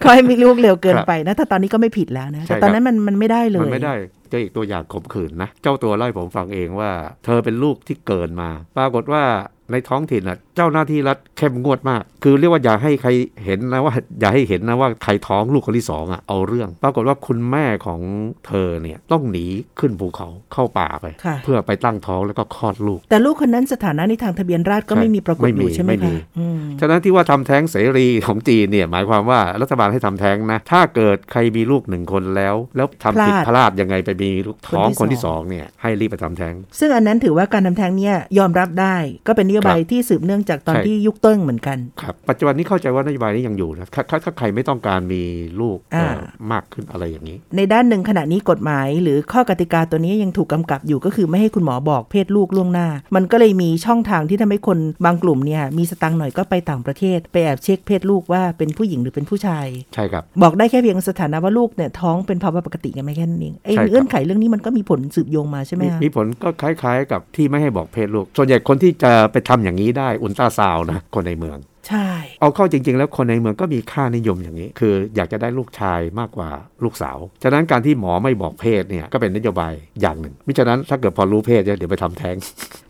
เขาให้มีลูกเร็วเกินครับไปนะถ้าตอนนี้ก็ไม่ผิดแล้วนะใช่แต่ตอนครับนั้นมันมันไม่ได้เลยมันไม่ได้ เจออีกตัวอย่างข่มขืนนะ เจ้าตัวเล่าให้ผมฟังเองว่า เธอเป็นลูกที่เกินมา ปรากฏว่าในท้องถิ่นน่ะเจ้าหน้าที่รัฐเข้มงวดมาก คือเรียกว่าอย่าให้ใครเห็นนะว่า อย่าให้เห็นนะว่าใครท้องลูกคนที่สองอะเอาเรื่อง ปรากฏว่าคุณแม่ของเธอเนี่ยต้องหนีขึ้นภูเขาเข้าป่าไปค่ะเพื่อไปตั้งท้องแล้วก็คลอดลูก แต่ลูกคนนั้นสถานะในทางทะเบียนราษฎรก็ใช่ไม่มีปรากฏไม่อมียู่ใช่ไหมไม่มีคะอืฉะนั้นที่ว่าทำแท้งเสรีของจีนเนี่ยหมายความว่ารัฐบาลให้ทำแท้งนะถ้าเกิดใครมีลูกหนึ่งคนแล้ว แล้วทำผิดพลาดพลาดยังไงไปมีลูกท้องคคนนที่ที่สสอองงเนี่ยให้รีบไปทำแท้ง ซึ่งอันนั้นถือว่าการทำแท้งเนี่ยยอมรับได้ก็เป็นนโยบายครับที่สืบเนื่องจากตอนใช่ที่ยุคเติ้งเหมือนกันครับปัจจุบันนี้เข้าใจว่านโยบายนี้ยังอยู่นะถ้าถ้าถ้าใครไม่ต้องการมีลูกอ่าเอ่อมากขึ้นอะไรอย่างนี้ ในด้านหนึ่งขณะนี้กฎหมาย หรือข้อกติกาตัวนี้ยังถูกกำกับอยู่ก็คือไม่ให้คุณหมอบอกเพศลูกล่วงหน้า มันก็เลยมีช่องทางที่ทำให้คนบางกลุ่มเนี่ยมีสตังค์หน่อยก็ไปต่างประเทศ ไปแอบเช็คเพศลูกว่าเป็นผู้หญิงหรือเป็นผู้ชาย ใช่ครับ บอกได้แค่เพียงสถานะว่าลูกเนี่ยท้องเป็นภาวะปกติกันไหมแค่นั้นเองไอ้ใช่ครับเงื่อนไขเรื่องนี้มันก็มีผลสืบโยงมาใช่ไหมมีคะมีผลก็คล้าย ๆ กับที่ไม่ให้บอกเพศลูก ส่วนใหญ่คนที่จะไปทำอย่างนี้ได้อุลตราซาวน์นะคนในเมือง ใช่ เอาเข้าจริง ๆ แล้วคนในเมืองก็มีค่านิยมอย่างนี้ คืออยากจะได้ลูกชายมากกว่าลูกสาว ฉะนั้นการที่หมอไม่บอกเพศเนี่ยก็เป็นนโยบายอย่างหนึ่งมิฉะนั้นถ้าเกิดพอรู้เพศเนี่ยเดี๋ยวไปทำแท้ง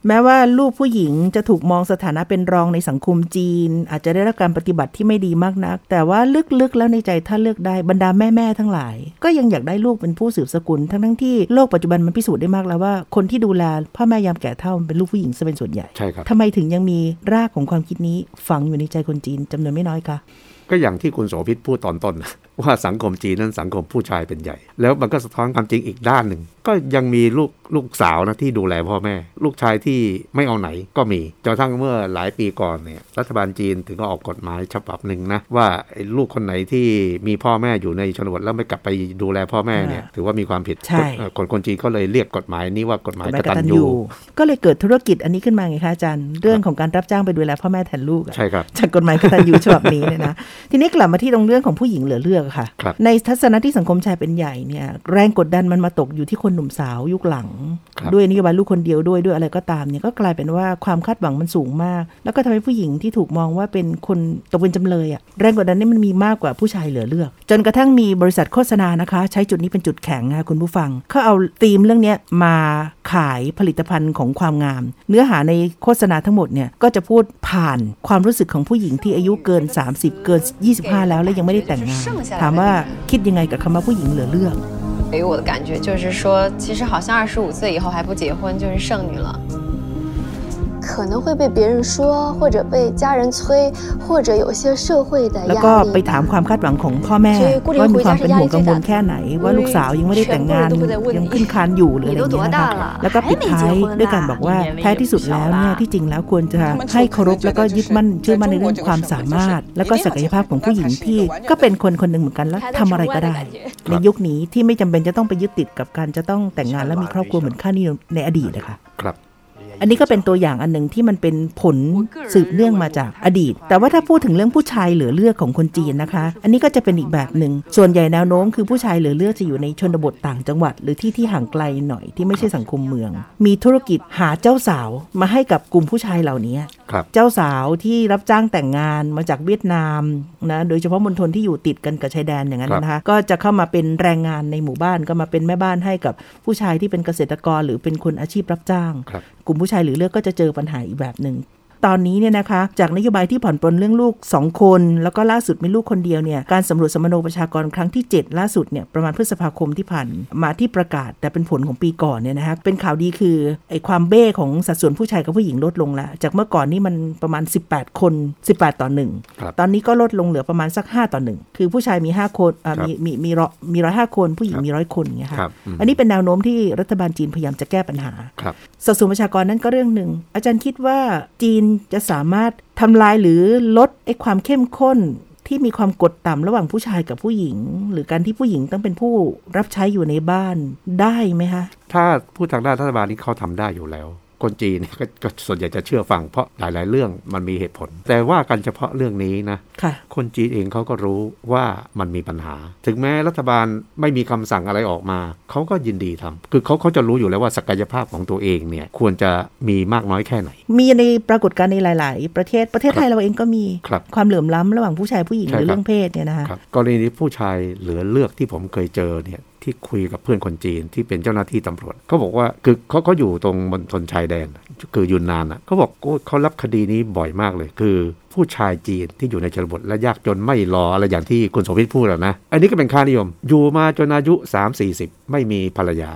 แม้ว่าลูกผู้หญิงจะถูกมองสถานะเป็นรองในสังคมจีน อาจจะได้รับการปฏิบัติที่ไม่ดีมากนัก แต่ว่าลึกๆแล้วในใจถ้าเลือกได้บรรดาแม่ๆทั้งหลาย ก็ยังอยากได้ลูกเป็นผู้สืบสกุล ทั้งๆที่โลกปัจจุบันมันพิสูจน์ได้มากแล้วว่าคนที่ดูแลพ่อแม่ยามแก่เฒ่ามันเป็นลูกผู้หญิงซะเป็นส่วนใหญ่ใช่ครับทำไมถึงยังมีรากของความคิดนี้ฝังอยู่ในใจคนจีนจำนวนไม่น้อยคะก็อย่างที่คุณโสภิตพูดตอนต้น ว่าสังคมจีนนั้นสังคมผู้ชายเป็นใหญ่ แล้วมันก็สะท้อนความจริงอีกด้านหนึ่ง ก็ยังมีลูกลูกสาวนะที่ดูแลพ่อแม่ ลูกชายที่ไม่เอาไหนก็มีจนกระทั่งเมื่อหลายปีก่อนเนี่ยรัฐบาลจีนถึงก็ออกกฎหมายฉบับหนึ่งนะว่าไอ้ลูกคนไหนที่มีพ่อแม่อยู่ในชนบทแล้วไม่กลับไปดูแลพ่อแม่เนี่ยถือว่ามีความผิดใช่เอ่อคนคนจีนก็เลยเรียกกฎหมายนี้ว่ากฎหมายกฎหมายกกตัตัญญญูญูก็เลยเกิดธุรกิจอันนี้ขึ้นมาไงคะอาจารย์เรื่องของการรับจ้างไปดูแลพ่อแม่แทนลูกอะใช่ครับจากกฎหมายกตัญญูฉบับนี้เนี่ยนะทีนี้กลับมาที่ตรงเรื่องของผู้หญิงเหลือเลือกค่ะครับในทัศนะที่สังคมชายเป็นใหญ่เนี่ยแรงกดดันมันมาตกอยู่ที่คนหนุ่มสาวยุคหลังครับด้วยนโยบายลูกคนเดียวด้วยด้วยอะไรก็ตามเนี่ยก็กลายเป็นว่าความคาดหวังมันสูงมาก แล้วก็ทำให้ผู้หญิงที่ถูกมองว่าเป็นคนตกเป็นจำเลยอะแรงกดดันนี่มันมีมากกว่าผู้ชายเหลือเลือก จนกระทั่งมีบริษัทโฆษณานะคะ ใช้จุดนี้เป็นจุดแข็งนะคุณผู้ฟังเขาเอาธีมเรื่องเนี้ยมาขายผลิตภัณฑ์ของความงาม เนื้อหาในโฆษณาทั้งหมดเนี่ยก็จะพูดผ่านความรู้สึกของผู้หญิงที่อายุเกิน 30 เกิน 25 แล้วและยังไม่ได้แต่งงานถามว่าคิดยังไงกับคำว่าผู้หญิงเหลือเลือก 给我的感觉就是说，其实好像二十五岁以后还不结婚就是剩女了。 可能会被别人说，或者被家人催，或者有些社会的压力。แล้วก็ไปถามความคาดหวังของพ่อแม่ว่ามีความเป็นห่วงกังวลแค่ไหน ว่าลูกสาวยังไม่ได้แต่งงานยังขึ้นคานอยู่หรืออะไรอย่างเงี้ยนะคะแล้วก็ปิดท้ายด้วยการบอกว่าแท้ที่สุดแล้วเนี่ยที่จริงแล้วควรจะให้เคารพแล้วก็ยึดมั่นเชื่อมั่นในเรื่องความสามารถ แล้วก็ศักยภาพของผู้หญิงที่ก็เป็นคนคนหนึ่งเหมือนกันแล้วทำอะไรก็ได้ ในยุคนี้ที่ไม่จำเป็นจะต้องไปยึดติดกับการจะต้องแต่งงานและมีครอบครัวเหมือนข้านิยในอดีตนะคะครับ อันนี้ก็เป็นตัวอย่างอันหนึ่งที่มันเป็นผลสืบเนื่องมาจากอดีต แต่ว่าถ้าพูดถึงเรื่องผู้ชายเหลือเลือกของคนจีนนะคะ อันนี้ก็จะเป็นอีกแบบหนึ่ง ส่วนใหญ่แนวโน้มคือผู้ชายเหลือเลือกจะอยู่ในชนบทต่างจังหวัด หรือที่ที่ห่างไกลหน่อยที่ไม่ใช่สังคมเมือง มีธุรกิจหาเจ้าสาวมาให้กับกลุ่มผู้ชายเหล่านี้ครับเจ้าสาวที่รับจ้างแต่งงานมาจากเวียดนามนะ โดยเฉพาะมณฑลที่อยู่ติดกันกับชายแดนอย่างนั้นนะคะก็จะเข้ามาเป็นแรงงานในหมู่บ้านก็มาเป็นแม่บ้านให้กับผู้ชายที่เป็นเกษตรกร หรือเป็นคนอาชีพรับจ้างครับ กลุ่มผู้ชายหรือเลือกก็จะเจอปัญหาอีกแบบหนึ่ง ตอนนี้เนี่ยนะคะจากนโยบายที่ผ่อนปลนเรื่องลูก 2 คน แล้วก็ล่าสุดมีลูกคนเดียวเนี่ยการสำรวจสมโนประชากรครั้งที่ 7 ล่าสุดเนี่ยประมาณพฤษภาคมที่ผ่านมาที่ประกาศ แต่เป็นผลของปีก่อนเนี่ยนะคะเป็นข่าวดีคือไอ้ความเบ้ของสัดส่วนผู้ชายกับผู้หญิงลดลงแล้วจากเมื่อก่อนนี่มันประมาณ 18 คน 18 ต่อหนึ่งครับตอนนี้ก็ลดลงเหลือประมาณสัก 5 ต่อหนึ่งคือผู้ชายมี 5 คนอ่าครับมีมีมีร้อยมีร้อยห้าคนผู้หญิงมีร้อยคนอย่างเงี้ยค่ะครับอืมอันนี้เป็นแนวโน้มที่รัฐบาลจีนพยายามจะแก้ปัญหาครับสัดส่วนประชากรนั้นก็เรื่องหนึ่งอาจารย์คิดว่าจีนจะสามารถทำลายหรือลดไอ้ความเข้มข้นที่มีความกดต่ำระหว่างผู้ชายกับผู้หญิง หรือการที่ผู้หญิงต้องเป็นผู้รับใช้อยู่ในบ้านได้ไหมคะ ถ้าพูดทางด้านรัฐบาลนี้เขาทำได้อยู่แล้ว คนจีนเนี่ยก็ก็ส่วนใหญ่จะเชื่อฟังเพราะหลาย ๆ เรื่องมันมีเหตุผล แต่ว่ากันเฉพาะเรื่องนี้นะค่ะคนจีนเองเขาก็รู้ว่ามันมีปัญหา ถึงแม้รัฐบาลไม่มีคำสั่งอะไรออกมาเขาก็ยินดีทำคือเขาเขาจะรู้อยู่แล้วว่าศักยภาพของตัวเองเนี่ยควรจะมีมากน้อยแค่ไหน มีในปรากฏการณ์ในหลาย ๆ ประเทศประเทศไทยเราเองก็มีครับความเหลื่อมล้ำระหว่างผู้ชายผู้หญิงใช่หรือครับเรื่องเพศเนี่ยนะคะครับกรณีนี้ผู้ชายเหลือเลือกที่ผมเคยเจอเนี่ย ที่คุยกับเพื่อนคนจีนที่เป็นเจ้าหน้าที่ตำรวจเขาบอกว่าคือเขาเขาอยู่ตรงบนทนชายแดนคือยุนนานอะเขาบอกเขารับคดีนี้บ่อยมากเลย คือผู้ชายจีนที่อยู่ในชนบทและยากจนไม่รออะไรอย่างที่คุณสมพิษพูดแล้วนะ อันนี้ก็เป็นค่านิยม อยู่มาจนอายุ 3 4 0 ไม่มีภรรยา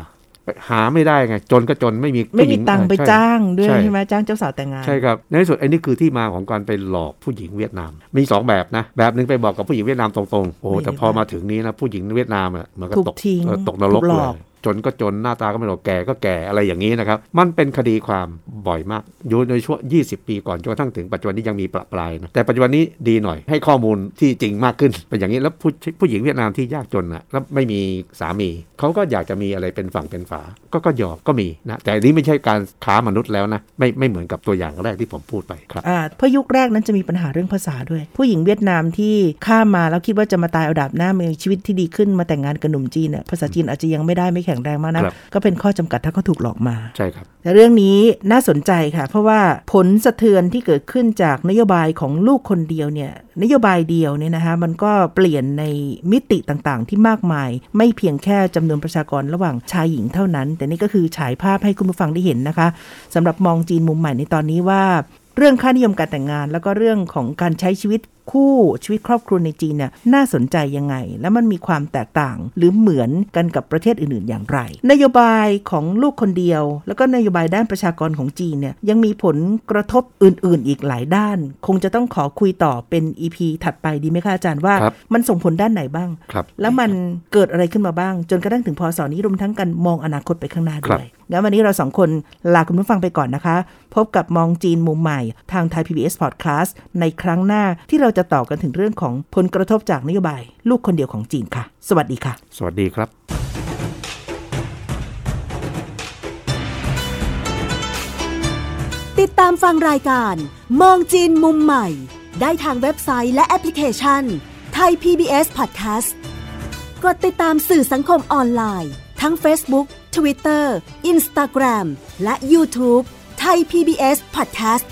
หาไม่ได้ไง จนก็จนไม่มีไม่ผู้หมีญิตังค์ไปใช่จ้างด้วยใช่ใช่ไหมจ้างเจ้าสาวแต่งงาน ใช่ครับ ในที่สุดอันนี้คือที่มาของการไปหลอกผู้หญิงเวียดนาม มีสองแบบนะ แบบหนึ่งไปบอกกับผู้หญิงเวียดนามตรงๆ โอ้โหไม่ได้แต่พอมาถึงนี้นะผู้หญิงเวียดนามอะเหมือนกับถูกตกทิ้งเออตกนรกถูกหลเลอกย จนก็จนหน้าตาก็ไม่หลอแก่ก็แก่อะไรอย่างนี้นะครับ มันเป็นคดีความบ่อยมากอยู่ในช่วง 20 ปีก่อนจนกระทั่งถึงปัจจุบันนี้ยังมีประปรายนะแต่ปัจจุบันนี้ดีหน่อยให้ข้อมูลที่จริงมากขึ้นเป็นอย่างนี้แล้วผู้ผู้หญิงเวียดนามที่ยากจนอะแล้วไม่มีสามีเขาก็อยากจะมีอะไรเป็นฝั่งเป็นฝา ก็ก็ยอมก็มีนะแต่อันนี้ไม่ใช่การค้ามนุษย์แล้วนะไม่ไม่เหมือนกับตัวอย่างแรกที่ผมพูดไปครับอ่าเพราะยุคแรกนั้นจะมีปัญหาเรื่องภาษาด้วย ผู้หญิงเวียดนามที่ข้ามมาแล้วคิดว่าจะมาตายเอาดาบหน้ามีชีวิตที่ดีขึ้นมาแต่งงานกับหนุ่มจีนเนี่ยภาษาจีนอาจจะยังไม่ได้ไม่แข็งแรงมากนะครับก็เป็นข้อจำกัดถ้าเขาถูกหลอกมาใช่ครับแต่เรื่องนี้น่าสนใจค่ะ เพราะว่าผลสะเทือนที่เกิดขึ้นจากนโยบายของลูกคนเดียวเนี่ยนโยบายเดียวเนี่ยนะคะมันก็เปลี่ยนในมิติต่างๆ ที่มากมาย ไม่เพียงแค่จำนวนประชากรระหว่างชายหญิงเท่านั้น แต่นี่ก็คือฉายภาพให้คุณผู้ฟังได้เห็นนะคะสำหรับมองจีนมุมใหม่ในตอนนี้ว่าเรื่องค่านิยมการแต่งงาน แล้วก็เรื่องของการใช้ชีวิต คู่ชีวิตครอบครัวในจีนเนี่ยน่าสนใจยังไง และมันมีความแตกต่างหรือเหมือนกันกับประเทศอื่นๆ อย่างไร นโยบายของลูกคนเดียว แล้วก็นโยบายด้านประชากรของจีนเนี่ยยังมีผลกระทบอื่นๆ อีกหลายด้าน คงจะต้องขอคุยต่อเป็น EP ถัดไปดีไหมคะอาจารย์ว่าครับมันส่งผลด้านไหนบ้างครับแล้วมันเกิดอะไรขึ้นมาบ้าง จนกระทั่งถึงพอสอนี้รวมทั้งกันมองอนาคตไปข้างหน้าครัด้บวยงั้นวันนี้เราสองคนลาคุณผู้ฟังไปก่อนนะคะ พบกับมองจีนมุมใหม่ ทางไทย PBS Podcast ในครั้งหน้าที่เราจะต่อกันถึงเรื่องของผลกระทบจากนโยบาย ลูกคนเดียวของจีนค่ะ สวัสดีค่ะ สวัสดีครับติดตามฟังรายการมองจีนมุมใหม่ ได้ทางเว็บไซต์และแอปพลิเคชันไทย PBS Podcast กดติดตามสื่อสังคมออนไลน์ ทั้ง Facebook Twitter Instagram และ YouTube ไทย PBS Podcast